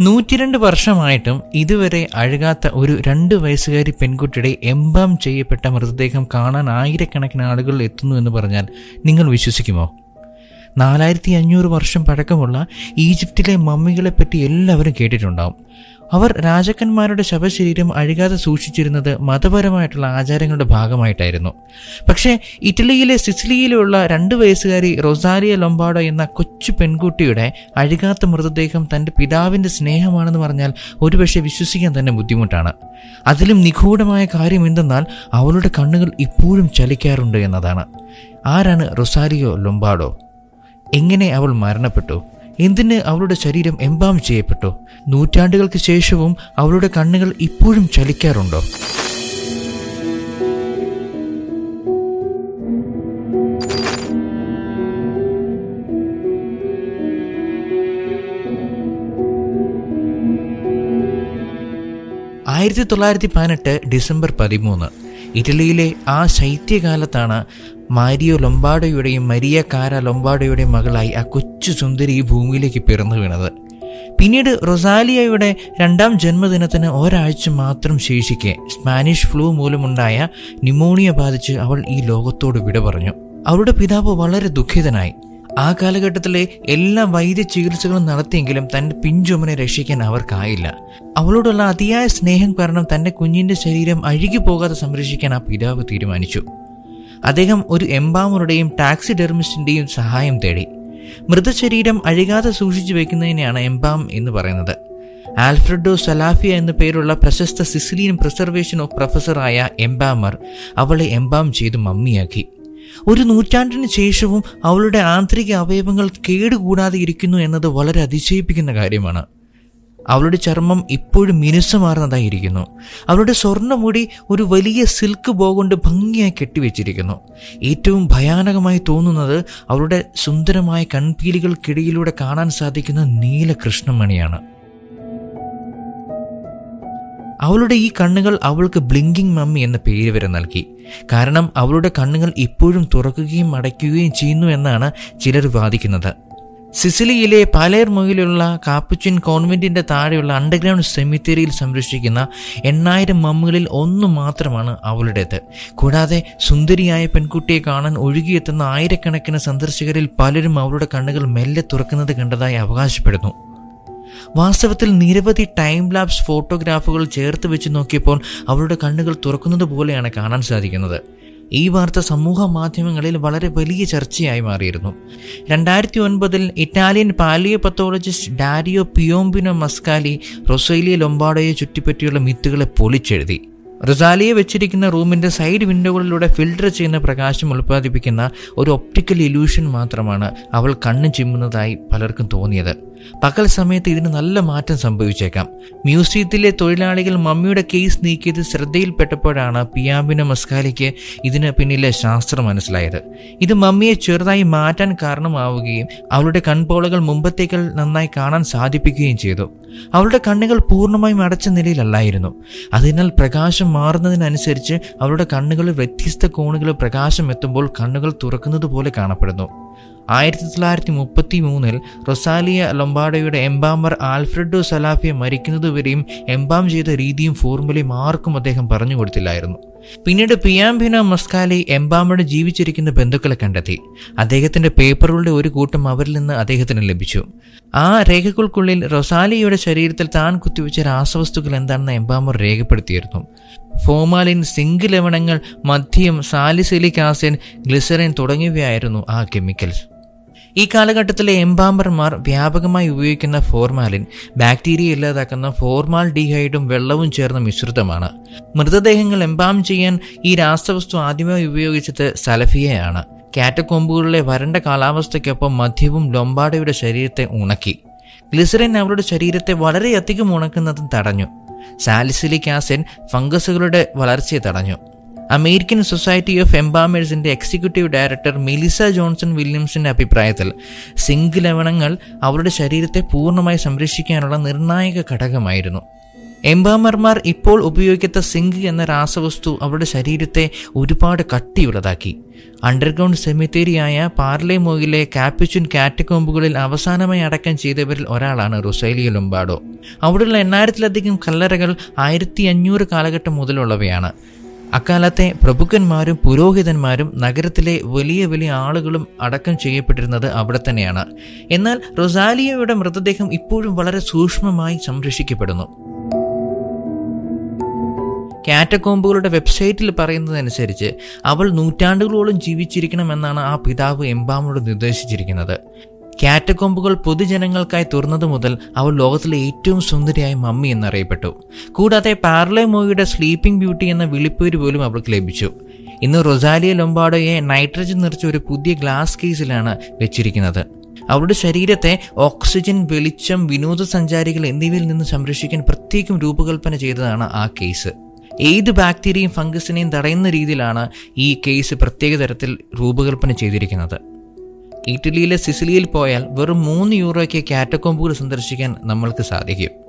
നൂറ്റിരണ്ട് വർഷമായിട്ടും ഇതുവരെ അഴുകാത്ത ഒരു രണ്ട് വയസ്സുകാരി പെൺകുട്ടിയുടെ എംബാം ചെയ്യപ്പെട്ട മൃതദേഹം കാണാൻ ആയിരക്കണക്കിന് ആളുകൾ എത്തുന്നു എന്ന് പറഞ്ഞാൽ നിങ്ങൾ വിശ്വസിക്കുമോ? നാലായിരത്തി അഞ്ഞൂറ് വർഷം പഴക്കമുള്ള ഈജിപ്തിലെ മമ്മികളെപ്പറ്റി എല്ലാവരും കേട്ടിട്ടുണ്ടാവും. അവർ രാജാക്കന്മാരുടെ ശവശരീരം അഴുകാതെ സൂക്ഷിച്ചിരുന്നത് മതപരമായിട്ടുള്ള ആചാരങ്ങളുടെ ഭാഗമായിട്ടായിരുന്നു. പക്ഷേ ഇറ്റലിയിലെ സിസിലിയിലുള്ള രണ്ട് വയസ്സുകാരി റൊസാരിയ ലൊമ്പാഡോ എന്ന കൊച്ചു പെൺകുട്ടിയുടെ അഴുകാത്ത മൃതദേഹം തന്റെ പിതാവിന്റെ സ്നേഹമാണെന്ന് പറഞ്ഞാൽ ഒരുപക്ഷെ വിശ്വസിക്കാൻ തന്നെ ബുദ്ധിമുട്ടാണ്. അതിലും നിഗൂഢമായ കാര്യം എന്തെന്നാൽ അവളുടെ കണ്ണുകൾ ഇപ്പോഴും ചലിക്കാറുണ്ട് എന്നതാണ്. ആരാണ് റൊസാരിയോ ലൊമ്പാഡോ എങ്ങനെ അവൾ മരണപ്പെട്ടു? എന്തിന് അവളുടെ ശരീരം എംബാം ചെയ്യപ്പെട്ടു? നൂറ്റാണ്ടുകൾക്ക് ശേഷവും അവളുടെ കണ്ണുകൾ ഇപ്പോഴും ചലിക്കാറുണ്ടോ? ആയിരത്തി തൊള്ളായിരത്തി പതിനെട്ട് ഡിസംബർ പതിമൂന്ന് ഇറ്റലിയിലെ ആ ശൈത്യകാലത്താണ് മാരിയോ ലൊമ്പാഡോയുടെയും മരിയ കാര ലൊമ്പാഡോയുടെയും മകളായി ആ കൊച്ചു സുന്ദരി ഈ ഭൂമിയിലേക്ക് പിറന്നു വീണത്. പിന്നീട് റൊസാലിയയുടെ രണ്ടാം ജന്മദിനത്തിന് ഒരാഴ്ച മാത്രം ശേഷിക്കെ സ്പാനിഷ് ഫ്ലൂ മൂലമുണ്ടായ ന്യൂമോണിയ ബാധിച്ച് അവൾ ഈ ലോകത്തോട് വിട പറഞ്ഞു. അവളുടെ പിതാവ് വളരെ ദുഃഖിതനായി. ആ കാലഘട്ടത്തിലെ എല്ലാ വൈദ്യ ചികിത്സകളും നടത്തിയെങ്കിലും തന്റെ പിഞ്ചുമനെ രക്ഷിക്കാൻ അവർക്കായില്ല. അവളോടുള്ള അതിയായ സ്നേഹം കാരണം തന്റെ കുഞ്ഞിന്റെ ശരീരം അഴുകി പോകാതെ സംരക്ഷിക്കാൻ ആ പിതാവ് തീരുമാനിച്ചു. അദ്ദേഹം ഒരു എംബാമറുടെയും ടാക്സി ഡെർമിസ്റ്റിന്റെയും സഹായം തേടി. മൃതശരീരം അഴുകാതെ സൂക്ഷിച്ചു വെക്കുന്നതിനെയാണ് എംബാം എന്ന് പറയുന്നത്. ആൽഫ്രഡോ സലാഫിയ എന്ന പേരുള്ള പ്രശസ്ത സിസിലിയൻ പ്രിസർവേഷൻ ഓഫ് പ്രൊഫസറായ എംബാമർ അവളെ എംബാം ചെയ്ത് മമ്മിയാക്കി. ഒരു നൂറ്റാണ്ടിന് ശേഷവും അവളുടെ ആന്തരിക അവയവങ്ങൾ കേടുകൂടാതെ ഇരിക്കുന്നു എന്നത് വളരെ അതിശയിപ്പിക്കുന്ന കാര്യമാണ്. അവളുടെ ചർമ്മം ഇപ്പോഴും മിനുസമാർന്നതായിരിക്കുന്നു അവളുടെ സ്വർണമുടി ഒരു വലിയ സിൽക്ക് ബോ കൊണ്ട് ഭംഗിയായി കെട്ടിവെച്ചിരിക്കുന്നു. ഏറ്റവും ഭയാനകമായി തോന്നുന്നത് അവളുടെ സുന്ദരമായ കൺപീലികൾക്കിടയിലൂടെ കാണാൻ സാധിക്കുന്ന നീല കൃഷ്ണമണിയാണ് അവളുടെ ഈ കണ്ണുകൾ അവൾക്ക് ബ്ലിങ്കിങ് മമ്മി എന്ന പേര് വരെ നൽകി. കാരണം അവളുടെ കണ്ണുകൾ ഇപ്പോഴും തുറക്കുകയും അടയ്ക്കുകയും ചെയ്യുന്നു എന്നാണ് ചിലർ വാദിക്കുന്നത്. സിസിലിയിലെ പാലേർമൊയിലുള്ള കാപ്പുച്ചിൻ കോൺവെന്റിന്റെ താഴെയുള്ള അണ്ടർഗ്രൗണ്ട് സെമിത്തേരിയിൽ സംരക്ഷിക്കുന്ന എണ്ണായിരം മമ്മുകളിൽ ഒന്ന് മാത്രമാണ് അവളുടേത്. കൂടാതെ സുന്ദരിയായ പെൺകുട്ടിയെ കാണാൻ ഒഴുകിയെത്തുന്ന ആയിരക്കണക്കിന് സന്ദർശകരിൽ പലരും അവളുടെ കണ്ണുകൾ മെല്ലെ തുറക്കുന്നത് കണ്ടതായി അവകാശപ്പെടുന്നു. വാസ്തവത്തിൽ നിരവധി ടൈം ലാബ്സ് ഫോട്ടോഗ്രാഫുകൾ ചേർത്ത് വെച്ച് നോക്കിയപ്പോൾ അവളുടെ കണ്ണുകൾ തുറക്കുന്നത് പോലെയാണ് കാണാൻ സാധിക്കുന്നത്. ഈ വാർത്ത സമൂഹ മാധ്യമങ്ങളിൽ വളരെ വലിയ ചർച്ചയായി മാറിയിരുന്നു. രണ്ടായിരത്തി ഒൻപതിൽ Italian paleo pathologist Dario Piombino Mascali Rosalia ലൊമ്പാഡോയെ ചുറ്റിപ്പറ്റിയുള്ള മിത്തുകളെ പൊളിച്ചെഴുതി. റൊസാലിയെ വെച്ചിരിക്കുന്ന റൂമിന്റെ സൈഡ് വിൻഡോകളിലൂടെ ഫിൽട്ടർ ചെയ്യുന്ന പ്രകാശം ഉൽപ്പാദിപ്പിക്കുന്ന ഒരു ഒപ്റ്റിക്കൽ ഇല്യൂഷൻ മാത്രമാണ് അവൾ കണ്ണ് ചിമ്മുന്നതായി പലർക്കും തോന്നിയത്. പകൽ സമയത്ത് ഇതിന് നല്ല മാറ്റം സംഭവിച്ചേക്കാം. മ്യൂസിയത്തിലെ തൊഴിലാളികൾ മമ്മിയുടെ കേസ് നീക്കിയത് ശ്രദ്ധയിൽപ്പെട്ടപ്പോഴാണ് പിയാമ്പിന മസ്കാലിക്ക് ഇതിന് പിന്നിലെ ശാസ്ത്രം മനസ്സിലായത്. ഇത് മമ്മിയെ ചെറുതായി മാറ്റാൻ കാരണമാവുകയും അവളുടെ കൺപോളകൾ മുമ്പത്തേക്കാൾ നന്നായി കാണാൻ സാധിപ്പിക്കുകയും ചെയ്തു. അവളുടെ കണ്ണുകൾ പൂർണമായും അടച്ച നിലയിലല്ലായിരുന്നു. അതിനാൽ പ്രകാശം മാറുന്നതിനനുസരിച്ച് അവളുടെ കണ്ണുകളിൽ വ്യത്യസ്ത കോണുകളിൽ പ്രകാശം എത്തുമ്പോൾ കണ്ണുകൾ തുറക്കുന്നത് പോലെ കാണപ്പെടുന്നു. ആയിരത്തി തൊള്ളായിരത്തി മുപ്പത്തി മൂന്നിൽ റൊസാലിയ ലൊംബാഡയുടെ എംബാമർ ആൽഫ്രെഡോ സലാഫിയ മരിക്കുന്നതുവരെയും എംബാം ചെയ്ത രീതിയും ഫോർമുലയും ആർക്കും അദ്ദേഹം പറഞ്ഞു കൊടുത്തില്ലായിരുന്നു. പിന്നീട് പിയാംബിന മസ്കാലി എംബാമയുടെ ജീവിച്ചിരിക്കുന്ന ബന്ധുക്കളെ കണ്ടെത്തി. അദ്ദേഹത്തിന്റെ പേപ്പറുകളുടെ ഒരു കൂട്ടം അവരിൽ നിന്ന് അദ്ദേഹത്തിന് ലഭിച്ചു. ആ രേഖകൾക്കുള്ളിൽ റൊസാലിയുടെ ശരീരത്തിൽ താൻ കുത്തിവെച്ച രാസവസ്തുക്കൾ എന്താണെന്ന് എംബാമർ രേഖപ്പെടുത്തിയിരുന്നു. ഫോമാലിൻ സിങ്ക് ലവണങ്ങൾ മദ്യം സാലിസിലിക് ആസിഡ് ഗ്ലിസറിൻ തുടങ്ങിയവയായിരുന്നു ആ കെമിക്കൽസ്. ഈ കാലഘട്ടത്തിലെ എംബാമ്പർമാർ വ്യാപകമായി ഉപയോഗിക്കുന്ന ഫോർമാലിൻ ബാക്ടീരിയ ഇല്ലാതാക്കുന്ന ഫോർമാൽ ഡിഹൈഡും വെള്ളവും ചേർന്ന മിശ്രിതമാണ്. മൃതദേഹങ്ങൾ എംബാം ചെയ്യാൻ ഈ രാസവസ്തു ആദ്യമായി ഉപയോഗിച്ചത് സലഫിയയാണ്. കാറ്റക്കൊമ്പുകളിലെ വരണ്ട കാലാവസ്ഥയ്ക്കൊപ്പം മദ്യവും ലൊമ്പാഡയുടെ ശരീരത്തെ ഉണക്കി. ഗ്ലിസറിൻ അവരുടെ ശരീരത്തെ വളരെയധികം ഉണക്കുന്നതും തടഞ്ഞു. സാലിസിലിക് ആസിഡ് ഫംഗസുകളുടെ വളർച്ചയെ തടഞ്ഞു. അമേരിക്കൻ സൊസൈറ്റി ഓഫ് എംബാമേഴ്സിന്റെ എക്സിക്യൂട്ടീവ് ഡയറക്ടർ മിലിസ ജോൺസൺ വില്യംസിന്റെ അഭിപ്രായത്തിൽ സിങ്ക് ലവണങ്ങൾ അവരുടെ ശരീരത്തെ പൂർണമായി സംരക്ഷിക്കാനുള്ള നിർണായക ഘടകമായിരുന്നു. എംബാമർമാർ ഇപ്പോൾ ഉപയോഗിക്കാത്ത സിങ്ക് എന്ന രാസവസ്തു അവരുടെ ശരീരത്തെ ഒരുപാട് കട്ടിയുള്ളതാക്കി. അണ്ടർഗ്രൗണ്ട് സെമിത്തേരിയായ പാർലെമോയിലെ കാപ്പിച്ചുൻ കാറ്റക്കോമ്പുകളിൽ അവസാനമായി അടക്കം ചെയ്തവരിൽ ഒരാളാണ് റൊസൈലിയ ലുംബാഡോ അവിടെയുള്ള എണ്ണായിരത്തിലധികം കല്ലറകൾ ആയിരത്തി അഞ്ഞൂറ് കാലഘട്ടം മുതലുള്ളവയാണ്. അക്കാലത്തെ പ്രഭുക്കന്മാരും പുരോഹിതന്മാരും നഗരത്തിലെ വലിയ വലിയ ആളുകളും അടക്കം ചെയ്യപ്പെട്ടിരുന്നത് അവിടെ തന്നെയാണ്. എന്നാൽ റൊസാലിയയുടെ മൃതദേഹം ഇപ്പോഴും വളരെ സൂക്ഷ്മമായി സംരക്ഷിക്കപ്പെടുന്നു. കാറ്റക്കോമ്പുകളുടെ വെബ്സൈറ്റിൽ പറയുന്നതനുസരിച്ച് അവൾ നൂറ്റാണ്ടുകളോളം ജീവിച്ചിരിക്കണമെന്നാണ് ആ പിതാവ് എംബാമോട് നിർദ്ദേശിച്ചിരിക്കുന്നത്. കാറ്റക്കൊമ്പുകൾ പൊതുജനങ്ങൾക്കായി തുറന്നതു മുതൽ അവൾ ലോകത്തിലെ ഏറ്റവും സുന്ദരിയായ മമ്മി എന്നറിയപ്പെട്ടു. കൂടാതെ പാർലെ മോയിയുടെ സ്ലീപ്പിംഗ് ബ്യൂട്ടി എന്ന വിളിപ്പേര് പോലും അവൾക്ക് ലഭിച്ചു. ഇന്ന് റൊസാലിയ ലൊമ്പാഡോയെ നൈട്രജൻ നിറച്ച ഒരു പുതിയ ഗ്ലാസ് കേസിലാണ് വെച്ചിരിക്കുന്നത്. അവളുടെ ശരീരത്തെ ഓക്സിജൻ വെളിച്ചം വിനോദസഞ്ചാരികൾ എന്നിവയിൽ നിന്ന് സംരക്ഷിക്കാൻ പ്രത്യേകം രൂപകൽപ്പന ചെയ്തതാണ് ആ കേസ്. ഏത് ബാക്ടീരിയയും ഫംഗസിനെയും തടയുന്ന രീതിയിലാണ് ഈ കേസ് പ്രത്യേക തരത്തിൽ രൂപകൽപ്പന ചെയ്തിരിക്കുന്നത്. ഇറ്റലിയിലെ സിസിലിയിൽ പോയാൽ വെറും മൂന്ന് യൂറോയ്ക്ക് കാറ്റക്കോമ്പുകൾ സന്ദർശിക്കാൻ നമ്മൾക്ക് സാധിക്കും.